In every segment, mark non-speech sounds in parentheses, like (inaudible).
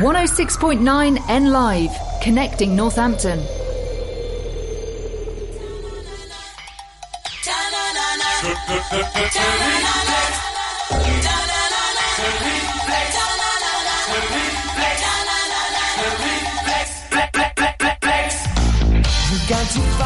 106.9 N Live, connecting Northampton. Got.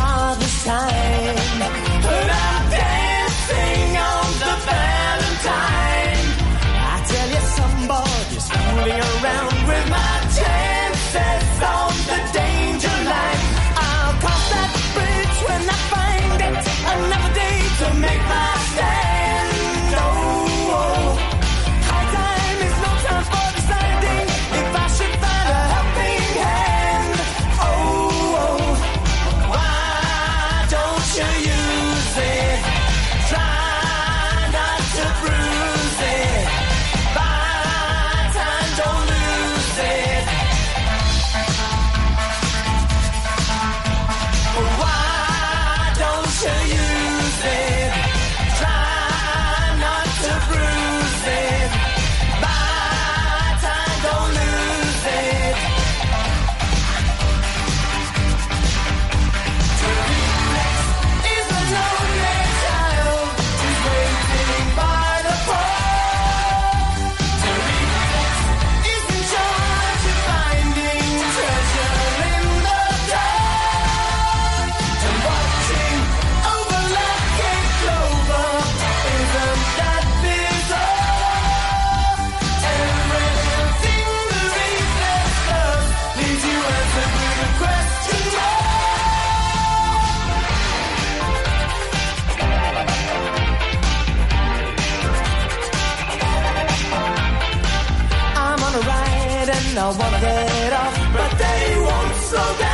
Wanna get off, but they won't slow down.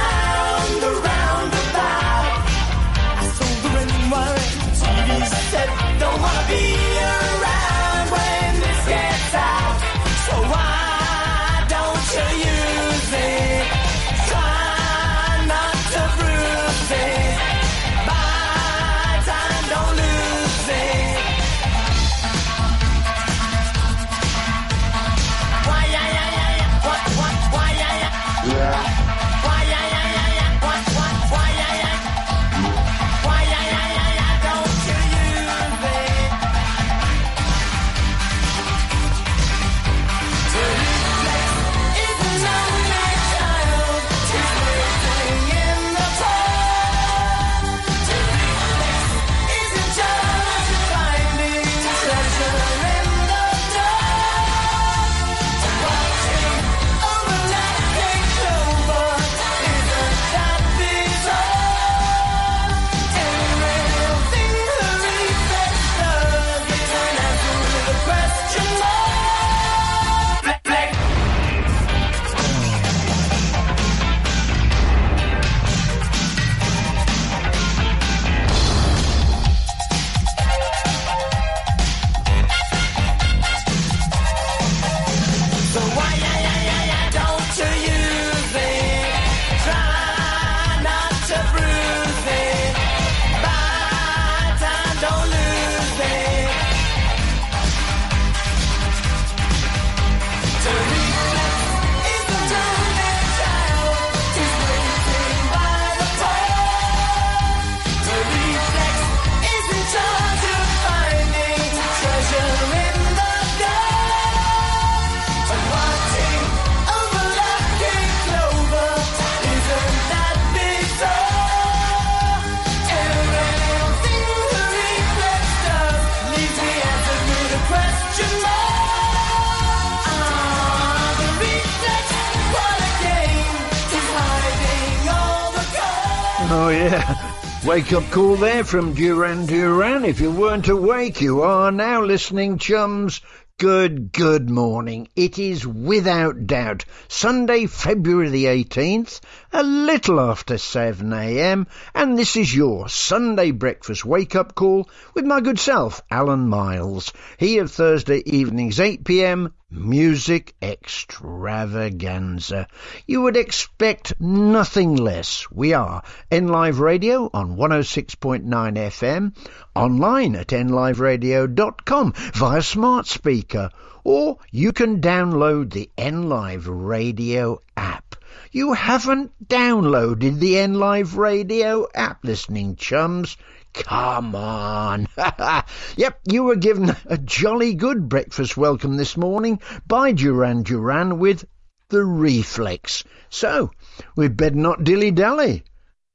Oh, yeah. Wake up call there from Duran Duran. If you weren't awake, you are now listening, chums. Good, good morning. It is without doubt Sunday, February the 18th, a little after 7 a.m., and this is your Sunday breakfast wake up call with my good self, Alan Miles, here Thursday evenings 8 p.m. Music extravaganza. You would expect nothing less. We are NLive Radio on 106.9 FM, online at nliveradio.com via smart speaker, or you can download the NLive Radio app. You haven't downloaded the NLive Radio app, listening chums. Come on. (laughs) yep, you were given a jolly good breakfast welcome this morning by Duran Duran with the reflex. So, we'd better not dilly dally.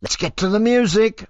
Let's get to the music.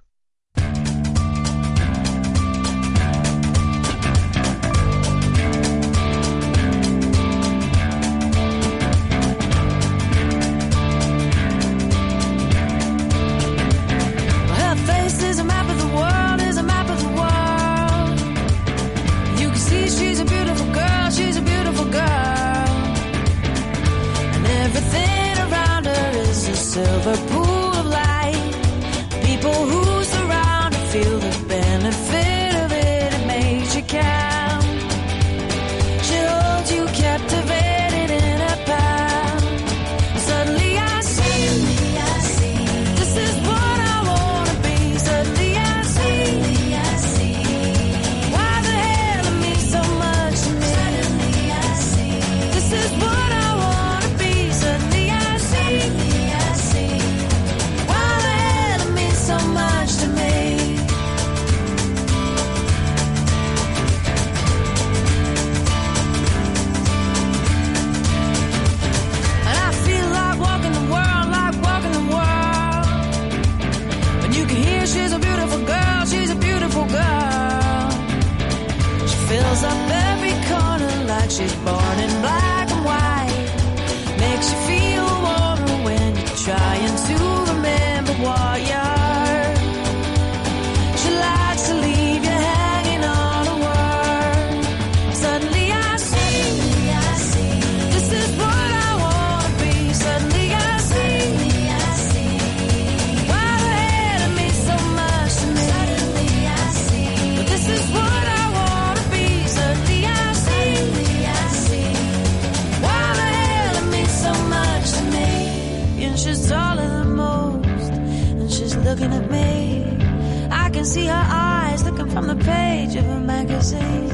can see her eyes looking from the page of a magazine.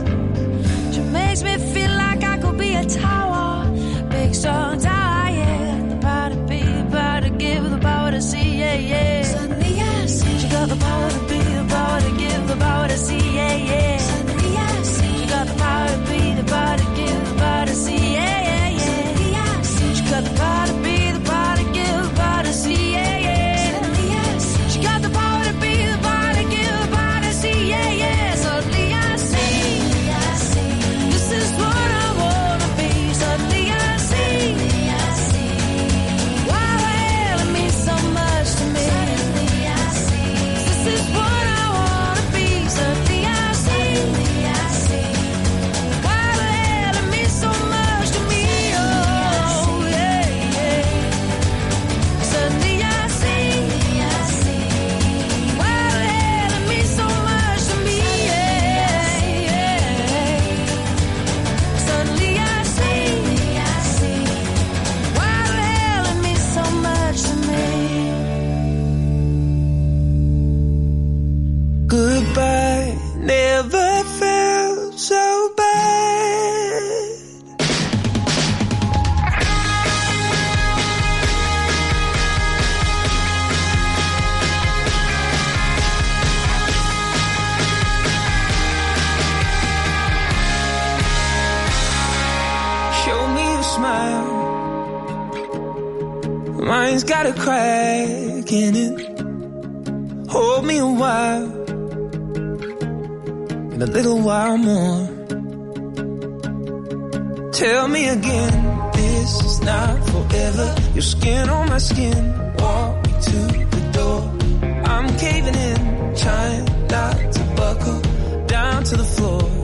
She makes me feel like I could be a tower, big strong tower, yeah. The power to be, the power to give, the power to see, yeah, yeah. Suddenly I see she got the power to be, the power to give, the power to see, yeah, yeah. in. Hold me a while, and a little while more. Tell me again, this is not forever. Your skin on my skin, walk me to the door. I'm caving in, trying not to buckle down to the floor.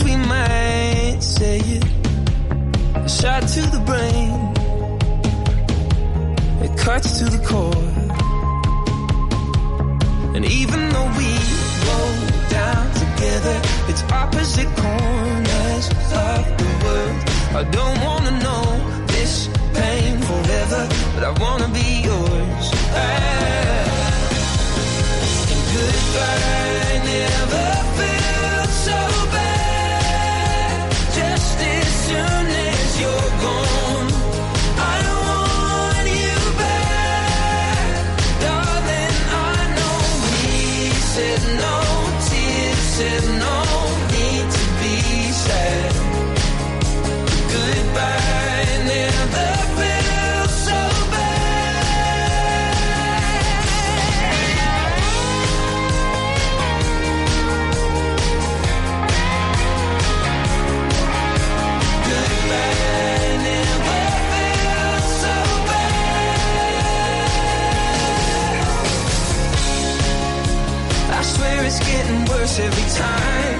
We might say it, a shot to the brain. It cuts to the core. And even though we go down together, it's opposite corners of the world. I don't wanna know this pain forever, but I wanna be yours. And goodbye never felt so every time.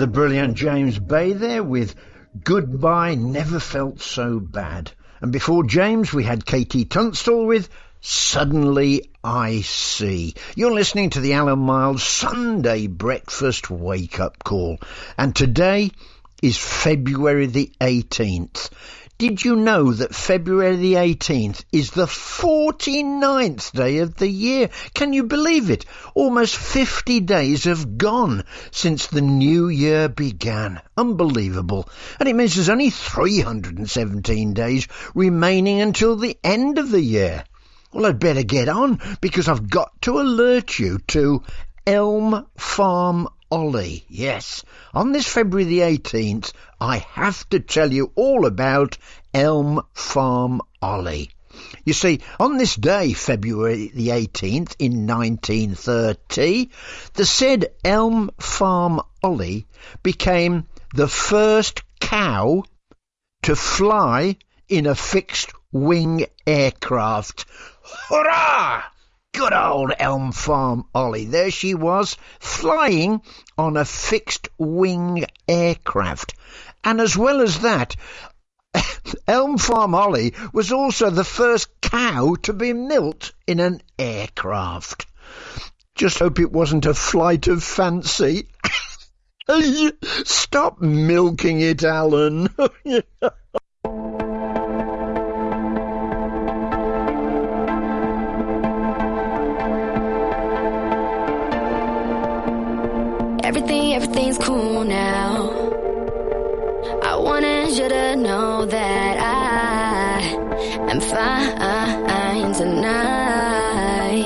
The brilliant James Bay there with Goodbye Never Felt So Bad. And before James, we had KT Tunstall with Suddenly I See. You're listening to the Alan Miles Sunday Breakfast Wake Up Call. And today is February the 18th. Did you know that February the 18th is the 49th day of the year? Can you believe it? Almost 50 days have gone since the new year began. Unbelievable. And it means there's only 317 days remaining until the end of the year. Well, I'd better get on because I've got to alert you to Elm Farm Ollie. Yes, on this February the 18th, I have to tell you all about Elm Farm Ollie. You see, on this day, February the 18th in 1930, the said Elm Farm Ollie became the first cow to fly in a fixed wing aircraft. Hurrah! Good old Elm Farm Ollie. There she was, flying on a fixed wing aircraft. And as well as that, (laughs) Elm Farm Ollie was also the first cow to be milked in an aircraft. Just hope it wasn't a flight of fancy. (laughs) Stop milking it, Alan. (laughs) everything's cool now. I wanted you to know that I am fine tonight.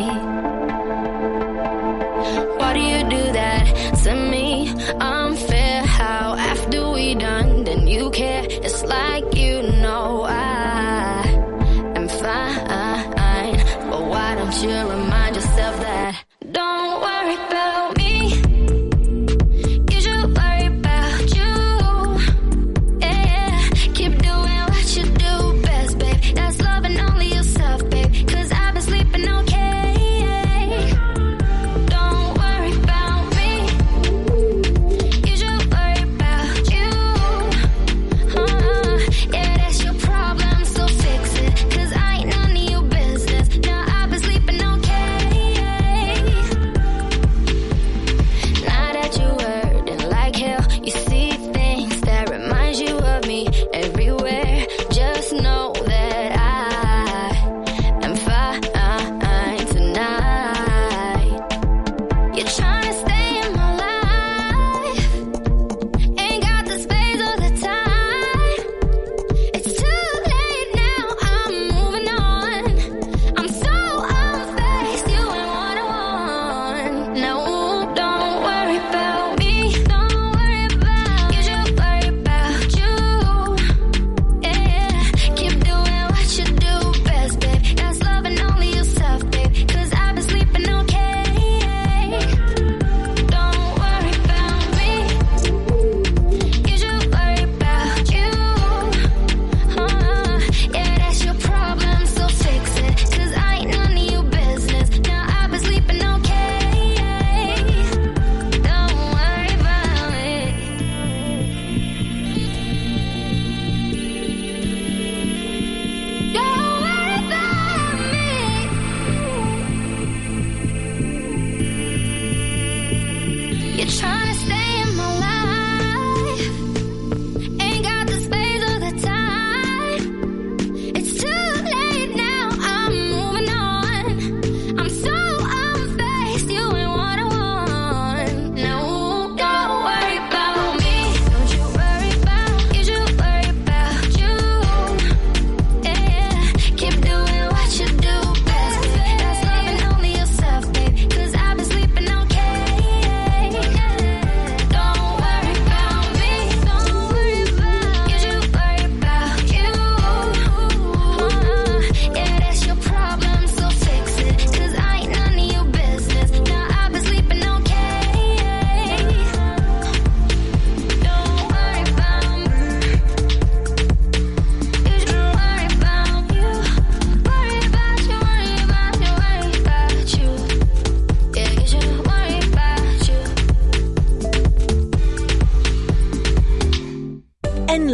Why do you do that to me? Unfair how after we done, then you care. It's like you know I am fine. But why don't you remind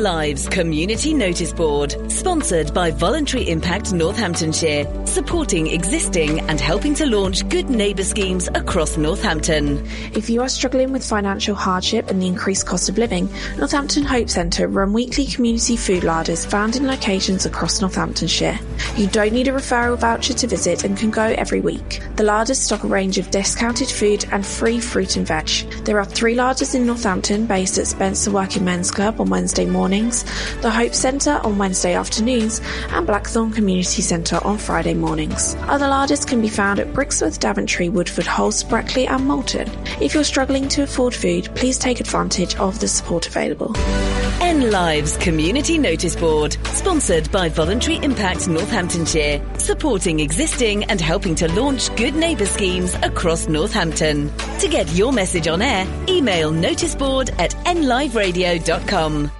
Lives Community Notice Board, sponsored by Voluntary Impact Northamptonshire, supporting existing and helping to launch good neighbour schemes across Northampton. If you are struggling with financial hardship and the increased cost of living, Northampton Hope Centre run weekly community food larders found in locations across Northamptonshire. You don't need a referral voucher to visit and can go every week. The larders stock a range of discounted food and free fruit and veg. There are three larders in Northampton based at Spencer Working Men's Club on Wednesday mornings, the Hope Centre on Wednesday afternoons, and Blackthorn Community Centre on Friday mornings. Other larders can be found at Brixworth, Daventry, Woodford, Halse, Brackley, and Moulton. If you're struggling to afford food, please take advantage of the support available. N Lives Community Notice Board, sponsored by Voluntary Impact Northamptonshire, supporting existing and helping to launch good neighbour schemes across Northampton. To get your message on air, email noticeboard at nliveradio.com.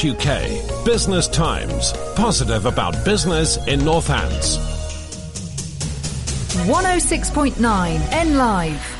Business Times. Positive about business in Northants. 106.9 N Live.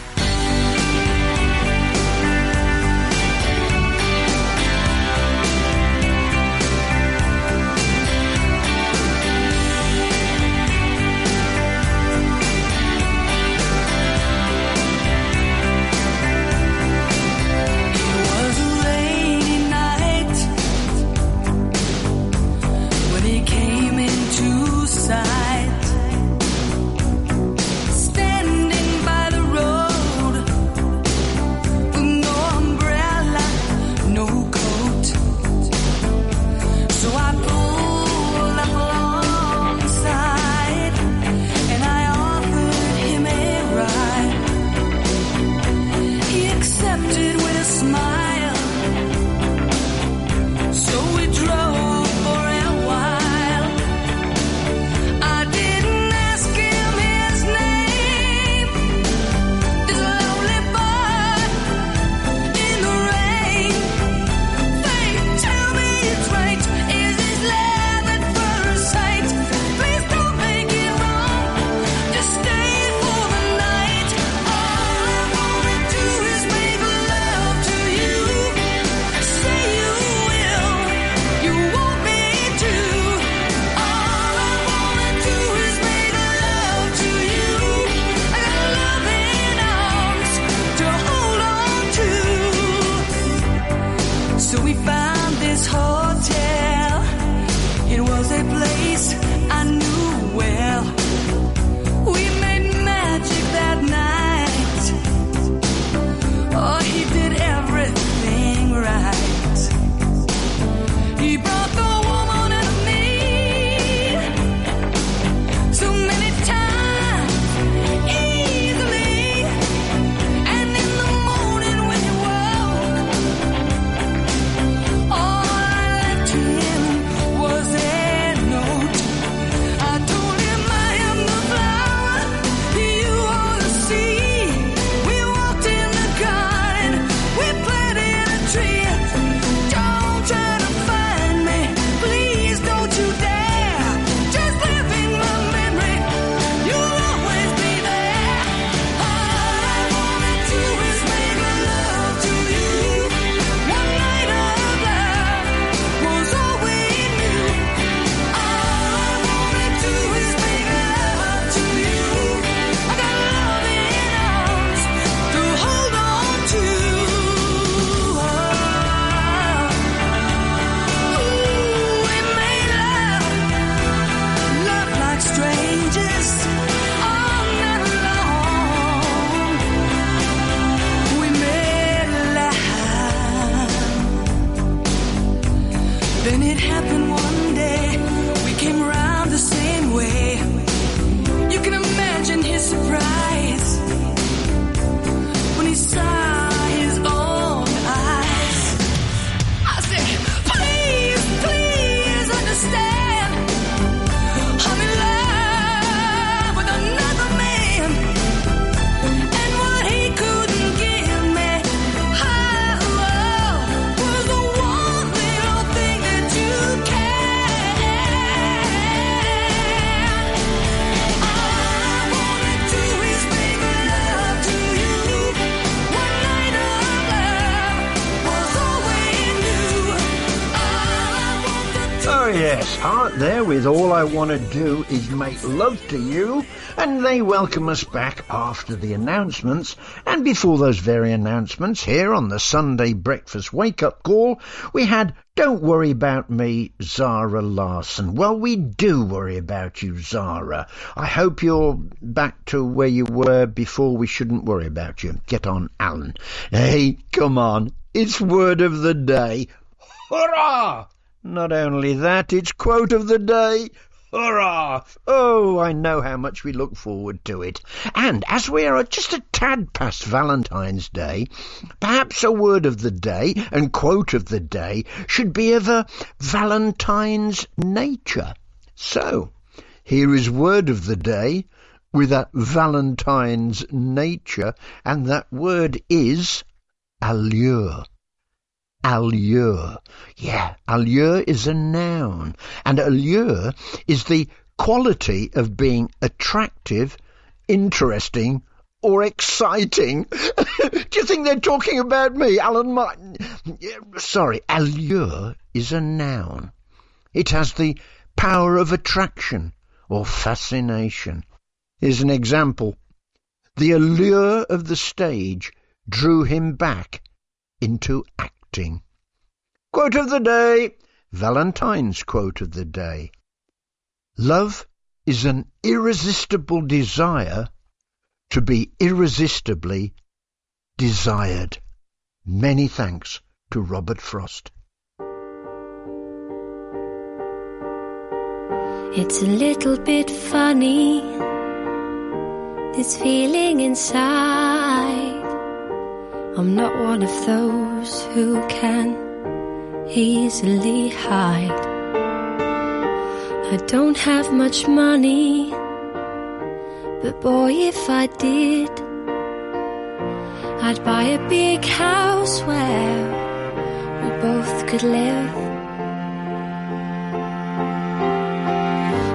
With All I Want to Do is Make Love to You. And they welcome us back after the announcements. And before those very announcements, here on the Sunday Breakfast Wake Up Call, we had Don't Worry About Me, Zara Larsson. Well, we do worry about you, Zara. I hope you're back to where you were before we shouldn't worry about you. Get on, Alan. Hey, come on. It's word of the day. Hurrah! Not only that, it's quote of the day. Hurrah! Oh, I know how much we look forward to it. And as we are just a tad past Valentine's Day, perhaps a word of the day and quote of the day should be of a Valentine's nature. So, here is word of the day with a Valentine's nature, and that word is allure allure. Yeah, allure is a noun, and allure is the quality of being attractive, interesting, or exciting. (laughs) Do you think they're talking about me, Alan Martin? Sorry, allure is a noun. It has the power of attraction or fascination. Here's an example. The allure of the stage drew him back into acting acting. Quote of the day, Valentine's quote of the day. Love is an irresistible desire to be irresistibly desired. Many thanks to Robert Frost. It's a little bit funny, this feeling inside. I'm not one of those who can easily hide. I don't have much money, but boy, if I did, I'd buy a big house where we both could live.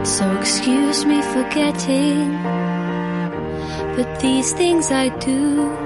So excuse me for getting, but these things I do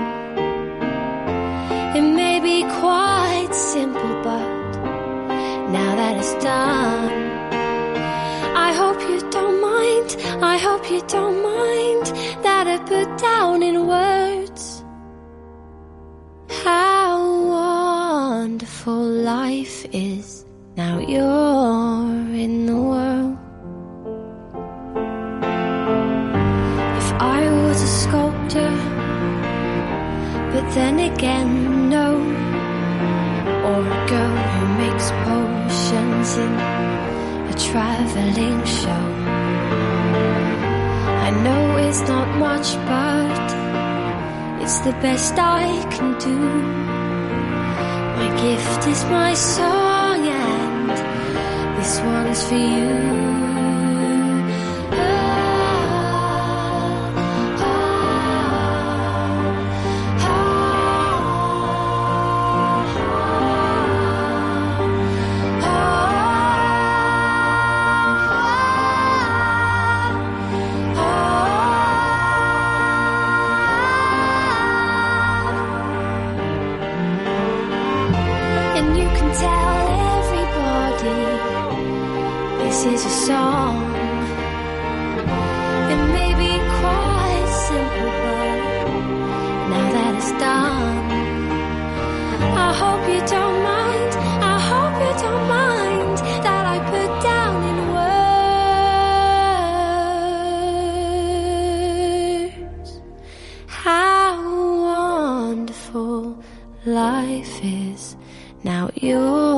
Done, I hope you don't mind. I hope you don't mind that I put down in words how wonderful life is. Now you're in the world. If I was a sculptor, but then again, a traveling show. I know it's not much, but it's the best I can do. My gift is my song, and this one's for you. Life is. Now you're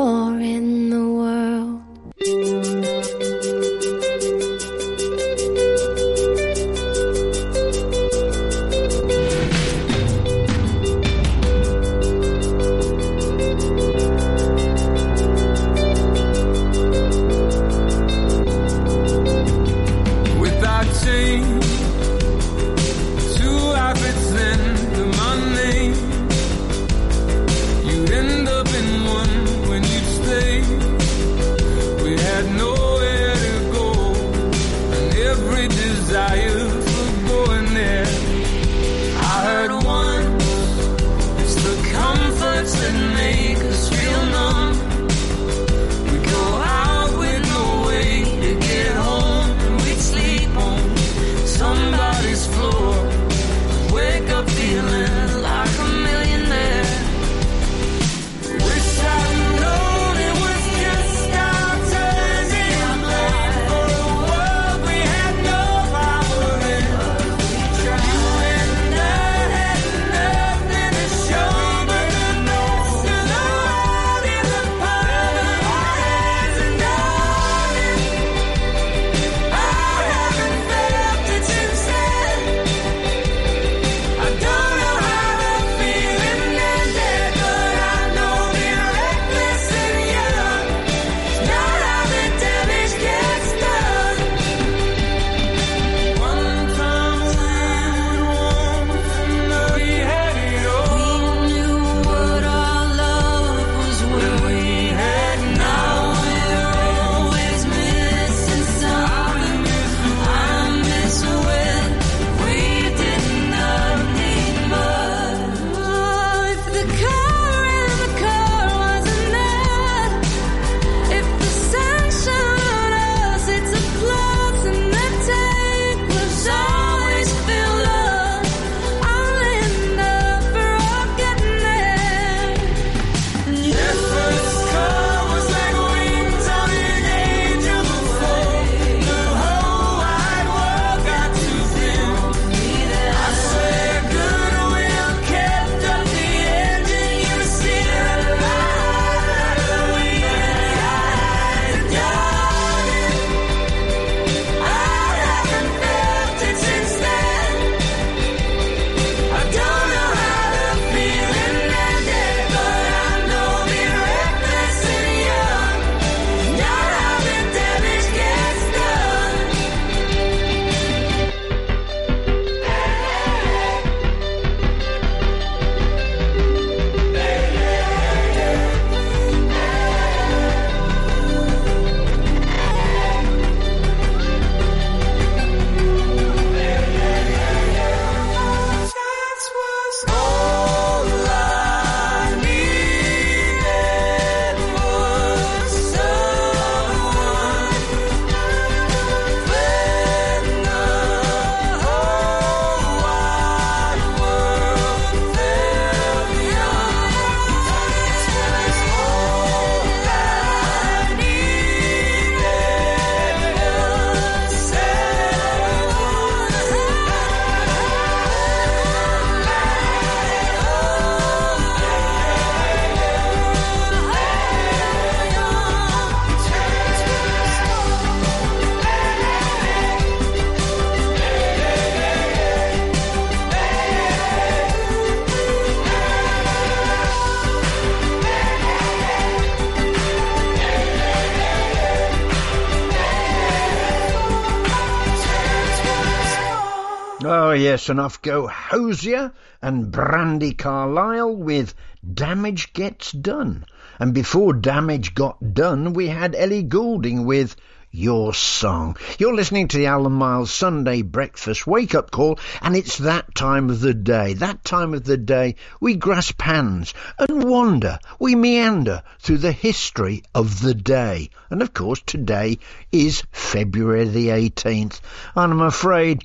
And off go Hozier and Brandi Carlile with Damage Gets Done. And before Damage got done, we had Ellie Goulding with Your Song. You're listening to the Alan Miles Sunday Breakfast Wake Up Call, and it's that time of the day. That time of the day we grasp hands and wander. We meander through the history of the day. And of course, today is February the 18th. And I'm afraid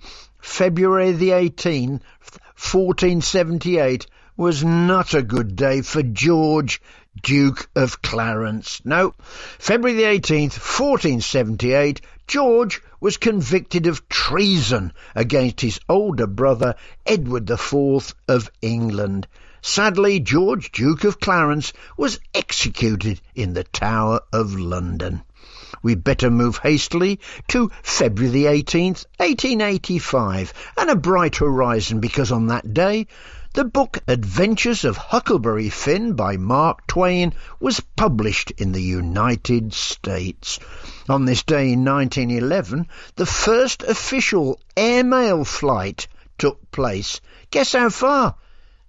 February the 18th, 1478 was not a good day for George, Duke of Clarence. No, February the 18th, 1478, George was convicted of treason against his older brother, Edward IV of England. Sadly, George, Duke of Clarence, was executed in the Tower of London. We'd better move hastily to February the 18th, 1885, and a bright horizon because on that day the book Adventures of Huckleberry Finn by Mark Twain was published in the United States. On this day in 1911, the first official airmail flight took place. Guess how far?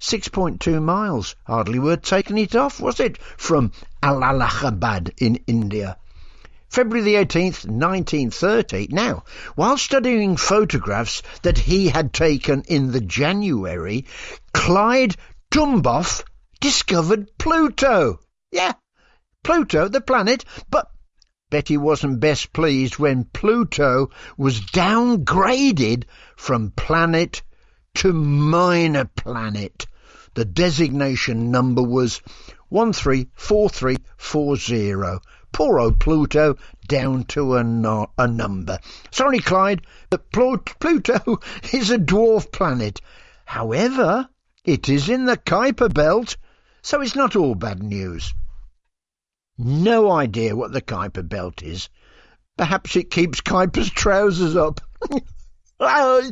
6.2 miles. Hardly worth taking it off, was it? From Allahabad in India. February the 18th, 1930. Now, while studying photographs that he had taken in the January, Clyde Tombaugh discovered Pluto. Yeah, Pluto, the planet, but Betty wasn't best pleased when Pluto was downgraded from planet to minor planet. The designation number was 134340. Poor old Pluto down to a, no- a number. Sorry, Clyde, but Pl- Pluto (laughs) is a dwarf planet. However, it is in the Kuiper Belt, so it's not all bad news. No idea what the Kuiper Belt is. Perhaps it keeps Kuiper's trousers up. (laughs) I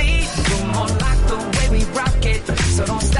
So don't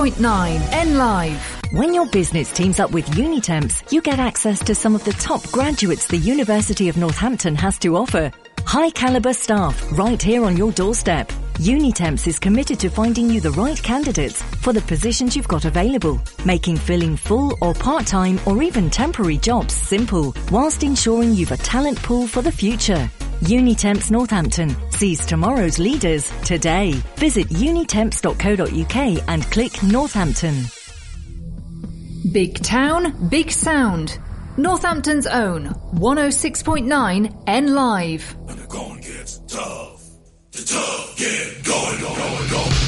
106.9 N Live. When your business teams up with Unitemps, you get access to some of the top graduates the University of Northampton has to offer. High caliber staff right here on your doorstep. Unitemps is committed to finding you the right candidates for the positions you've got available, making filling full or part-time or even temporary jobs simple, whilst ensuring you've a talent pool for the future. Unitemps Northampton sees tomorrow's leaders today. Visit unitemps.co.uk and click Northampton. Big town, big sound. Northampton's own 106.9 N Live. I got something to tell you.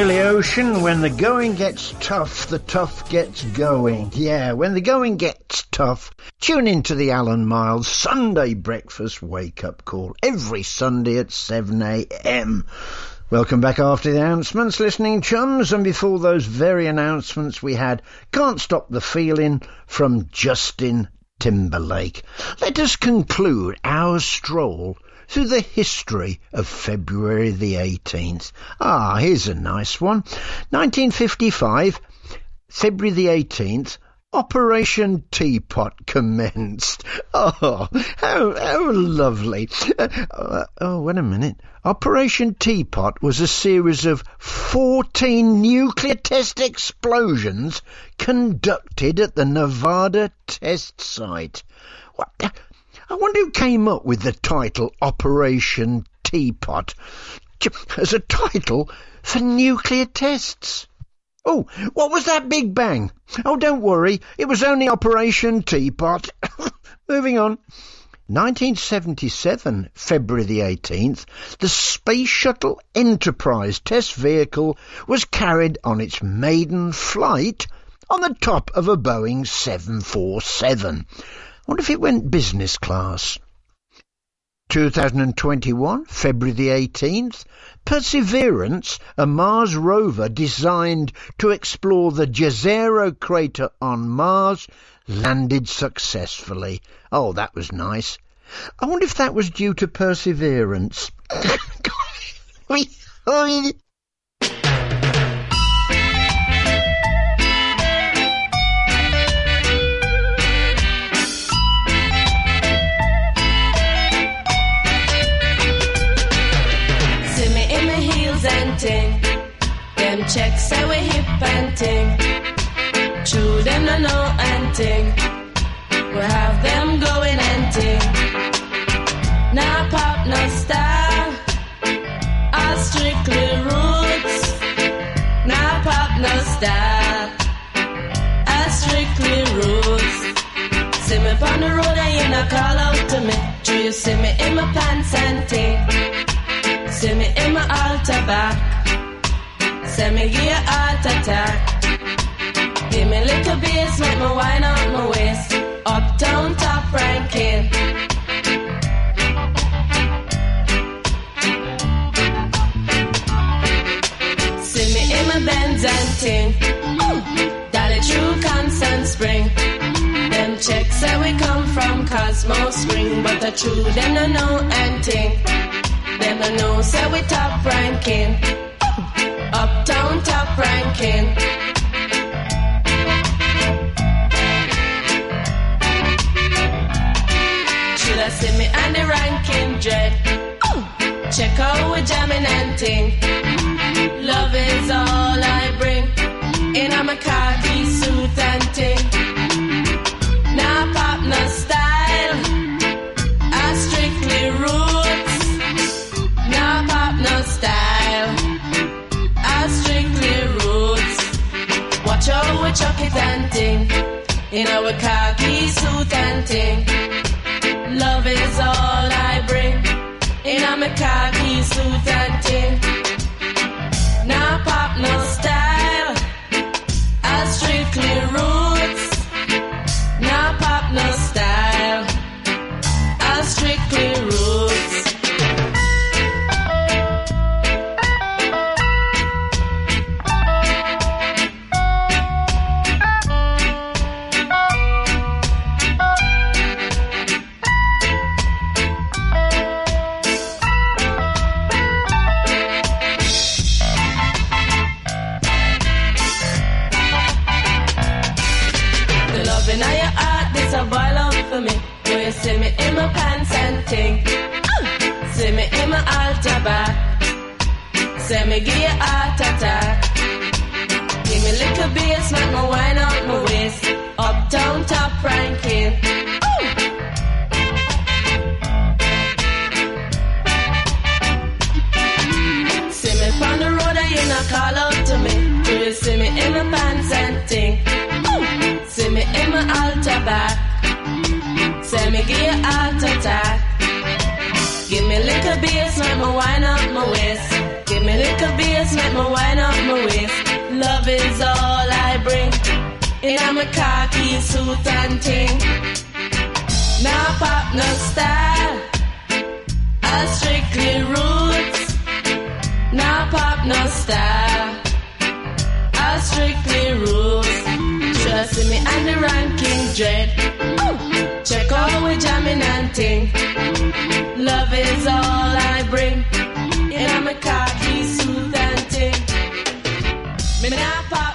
Billy Ocean, when the going gets tough, the tough gets going. Yeah, when the going gets tough, tune into the Alan Miles Sunday Breakfast Wake Up Call every Sunday at 7am. Welcome back after the announcements, listening chums, and before those very announcements we had Can't Stop the Feeling from Justin Timberlake. Let us conclude our stroll through the history of February the 18th. Ah, here's a nice one. 1955, February the 18th, Operation Teapot commenced. (laughs) Oh, how, how lovely. Uh, uh, oh, wait a minute. Operation Teapot was a series of 14 nuclear test explosions conducted at the Nevada test site. What? I wonder who came up with the title Operation Teapot as a title for nuclear tests. Oh, what was that Big Bang? Oh, don't worry, it was only Operation Teapot. (laughs) Moving on. 1977, February the 18th, the Space Shuttle Enterprise test vehicle was carried on its maiden flight on the top of a Boeing 747 wonder if it went business class. 2021, February the 18th, Perseverance, a Mars rover designed to explore the Jezero crater on Mars, landed successfully. Oh, that was nice. I wonder if that was due to Perseverance. (laughs) chuck it and ting. In our khaki suit and ting. Love is all I bring. In our khaki suit and ting. Now pop no style. Say me give you heart attack. Ah, give me little bass, make me wine out my waist. Uptown top ranking. See me on the road and you not call out to me. Do you see me in my pants and ting? See me in my altar back. Say me give you heart attack. Ah, give me little bass, make me wine up my me Little bass make me wind up my waist. Love is all I bring. In a my khaki suit and ting. Now pop no style. I strictly roots. Now pop no style. I strictly roots. Trust me and the ranking dread. Check out we jamming and ting. Love is all I bring. And I'm a my khaki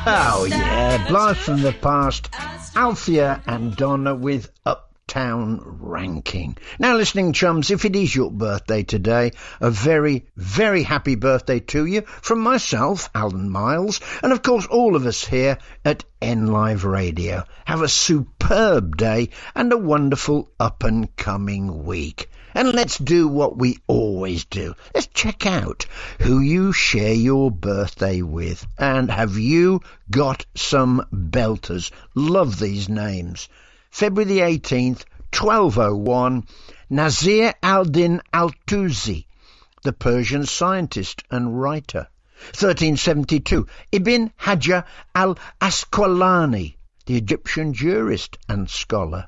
Oh yeah, blast from the past. Althea and Donna with Uptown Ranking. Now listening chums, if it is your birthday today, a very, very happy birthday to you from myself, Alan Miles, and of course all of us here at N Live Radio. Have a superb day and a wonderful up and coming week. And let's do what we always do. Let's check out who you share your birthday with. And have you got some belters? Love these names. February the 18th, 1201, Nasir al-Din al-Tusi, the Persian scientist and writer. 1372, Ibn Hajar al-Asqalani, the Egyptian jurist and scholar.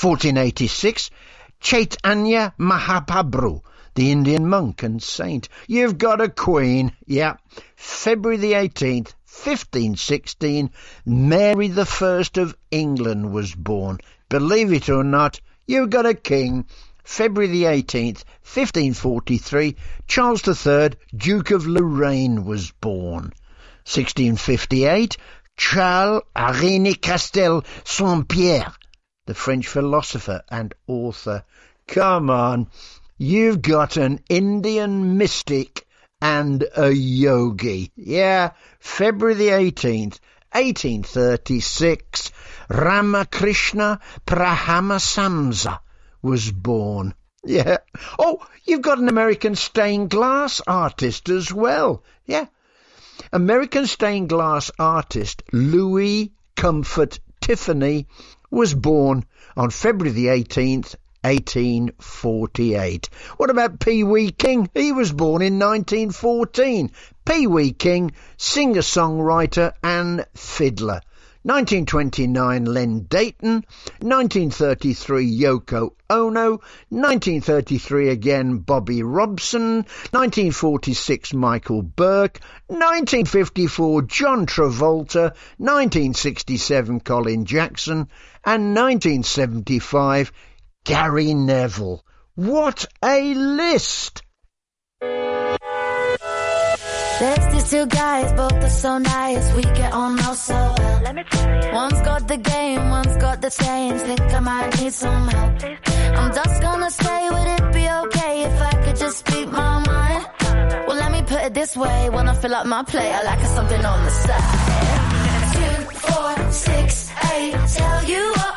1486, Chaitanya Mahaprabhu, the Indian monk and saint. You've got a queen. Yeah. February the 18th, 1516, Mary the First of England was born. Believe it or not, you've got a king. February the 18th, 1543, Charles III, Duke of Lorraine was born. 1658, Charles Henri Castel Saint-Pierre, the French philosopher and author. Come on, you've got an Indian mystic and a yogi. Yeah, February the 18th, 1836, Ramakrishna Paramahamsa was born. Yeah. Oh, you've got an American stained glass artist as well. Yeah. American stained glass artist Louis Comfort Tiffany was born on February the 18th, 1848. What about Pee Wee King? He was born in 1914. Pee Wee King, singer-songwriter and fiddler. 1929 Len Deighton, 1933 Yoko Ono, 1933 again Bobby Robson, 1946 Michael Buerk, 1954 John Travolta, 1967 Colin Jackson, and 1975 Gary Neville. What a list! There's these two guys, both are so nice. We get on now so well. Let me tell you. One's got the game, one's got the change. Think I might need some help. I'm just gonna say, would it be okay if I could just speak my mind? Well, let me put it this way. When I fill up my plate, I like something on the side. Two, four, six, eight. Tell you what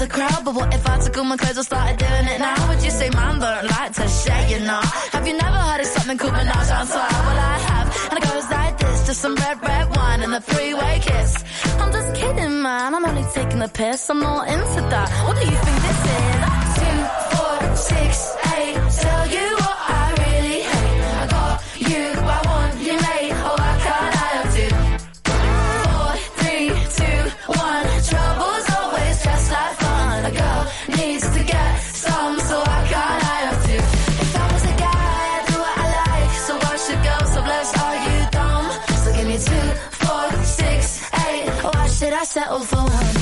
a crowd. But what if I took all my clothes and started doing it now? Would you say man don't like to share, you know? Have you never heard of something called menage a trois? Well, I have. And it goes like this, just some red, red wine and a three-way kiss. I'm just kidding, man. I'm only taking the piss. I'm not into that. What do you think this is? Two, four, six, eight. Tell you settle for one?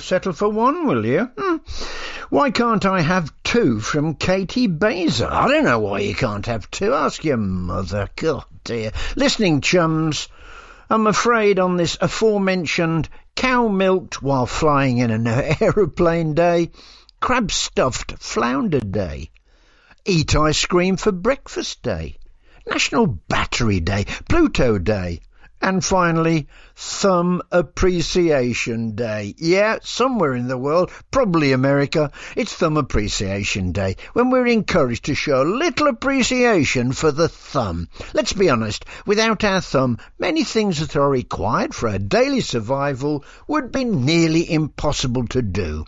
You'll settle for one, will you? Hmm. Why can't I have two from Katie Baser? I don't know why you can't have two. Ask your mother. God dear. Listening chums, I'm afraid on this aforementioned cow milked while flying in an (laughs) aeroplane day, crab stuffed flounder day, eat ice cream for breakfast day, National Battery Day, Pluto Day, and finally, Thumb Appreciation Day. Yeah, somewhere in the world, probably America, it's Thumb Appreciation Day, when we're encouraged to show little appreciation for the thumb. Let's be honest, without our thumb, many things that are required for our daily survival would be nearly impossible to do.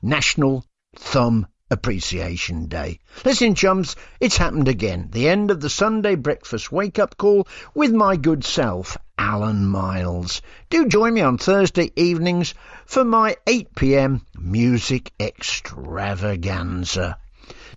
National Thumb Appreciation Day. Listen, chums, it's happened again. The end of the Sunday breakfast wake up call with my good self, Alan Miles. Do join me on Thursday evenings for my 8 pm music extravaganza.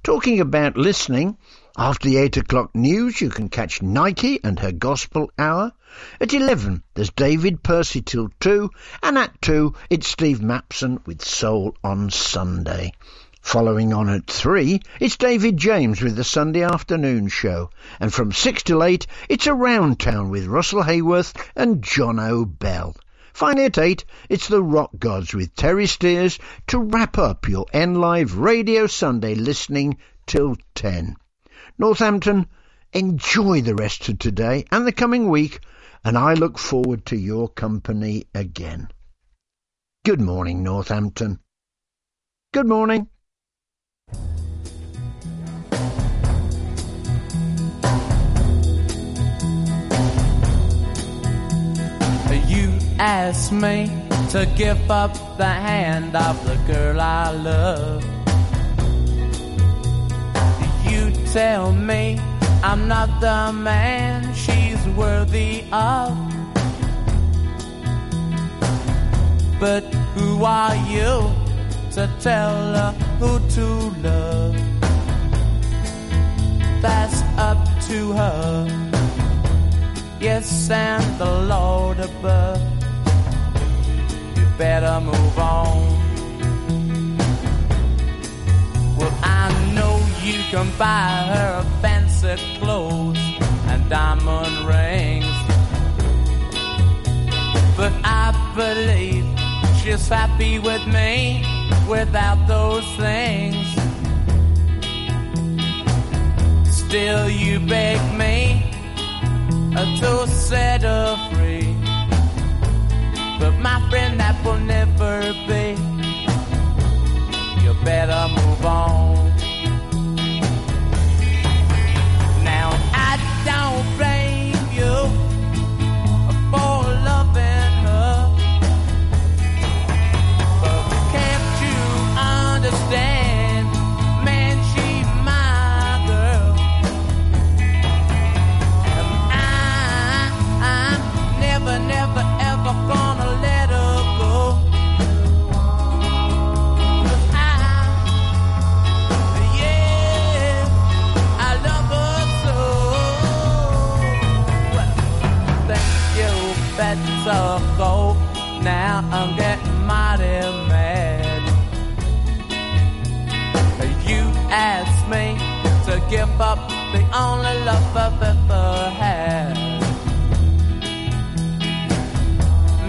Talking about listening, after the 8 o'clock news, you can catch Nike and her gospel hour. At 11, there's David Percy till 2, and at 2, it's Steve Mapson with Soul on Sunday. Following on at 3, it's David James with the Sunday afternoon show. And from 6 till 8, it's Around Town with Russell Hayworth and John O'Bell. Finally at 8, it's the Rock Gods with Terry Steers to wrap up your Live Radio Sunday listening till 10. Northampton, enjoy the rest of today and the coming week, and I look forward to your company again. Good morning, Northampton. Good morning. You asked me to give up the hand of the girl I love. You tell me I'm not the man she's worthy of. But who are you to tell her who to love? That's up to her. Yes, and the Lord above. You better move on. Well, I know you can buy her fancy clothes and diamond rings. But I believe she's happy with me without those things. Still, you beg me to set her free. But my friend, that will never be. You better move on. Now, I don't blame give up the only love I've ever had.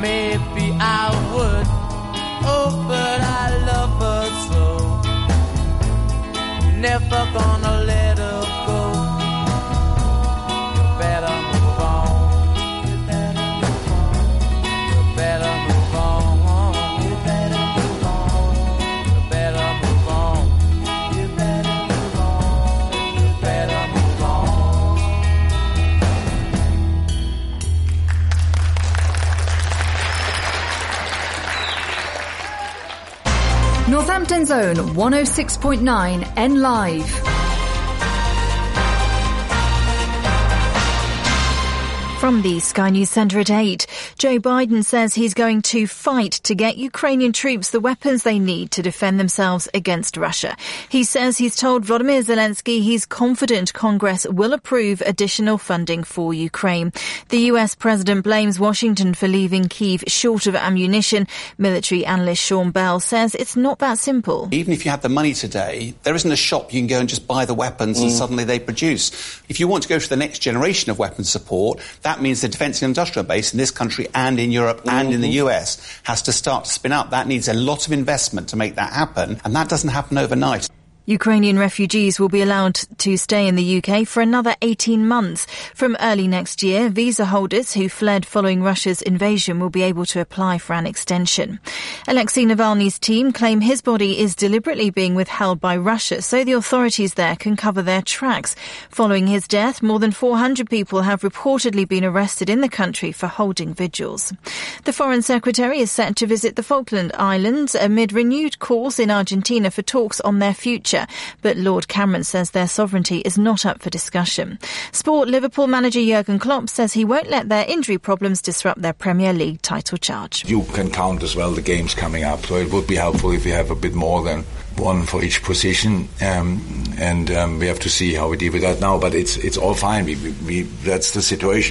Maybe I would, oh, but I love her so. Never gonna let Own 106.9 N Live. From the Sky News Centre at 8, Joe Biden says he's going to fight to get Ukrainian troops the weapons they need to defend themselves against Russia. He says he's told Volodymyr Zelensky he's confident Congress will approve additional funding for Ukraine. The US president blames Washington for leaving Kiev short of ammunition. Military analyst Sean Bell says it's not that simple. Even if you had the money today, there isn't a shop you can go and just buy the weapons and Mm. suddenly they produce. If you want to go for the next generation of weapons support, that means the defence and industrial base in this country and in Europe and in the mm-hmm. US has to start to spin up. That needs a lot of investment to make that happen, and that doesn't happen overnight. Ukrainian refugees will be allowed to stay in the UK for another 18 months. From early next year, visa holders who fled following Russia's invasion will be able to apply for an extension. Alexei Navalny's team claim his body is deliberately being withheld by Russia so the authorities there can cover their tracks. Following his death, more than 400 people have reportedly been arrested in the country for holding vigils. The Foreign Secretary is set to visit the Falkland Islands amid renewed calls in Argentina for talks on their future but Lord Cameron says their sovereignty is not up for discussion. Sport Liverpool manager Jurgen Klopp says he won't let their injury problems disrupt their Premier League title charge. You can count as well the games coming up, so it would be helpful if we have a bit more than one for each position, um, and um, we have to see how we deal with that now. But it's it's all fine. We, we, we, that's the situation.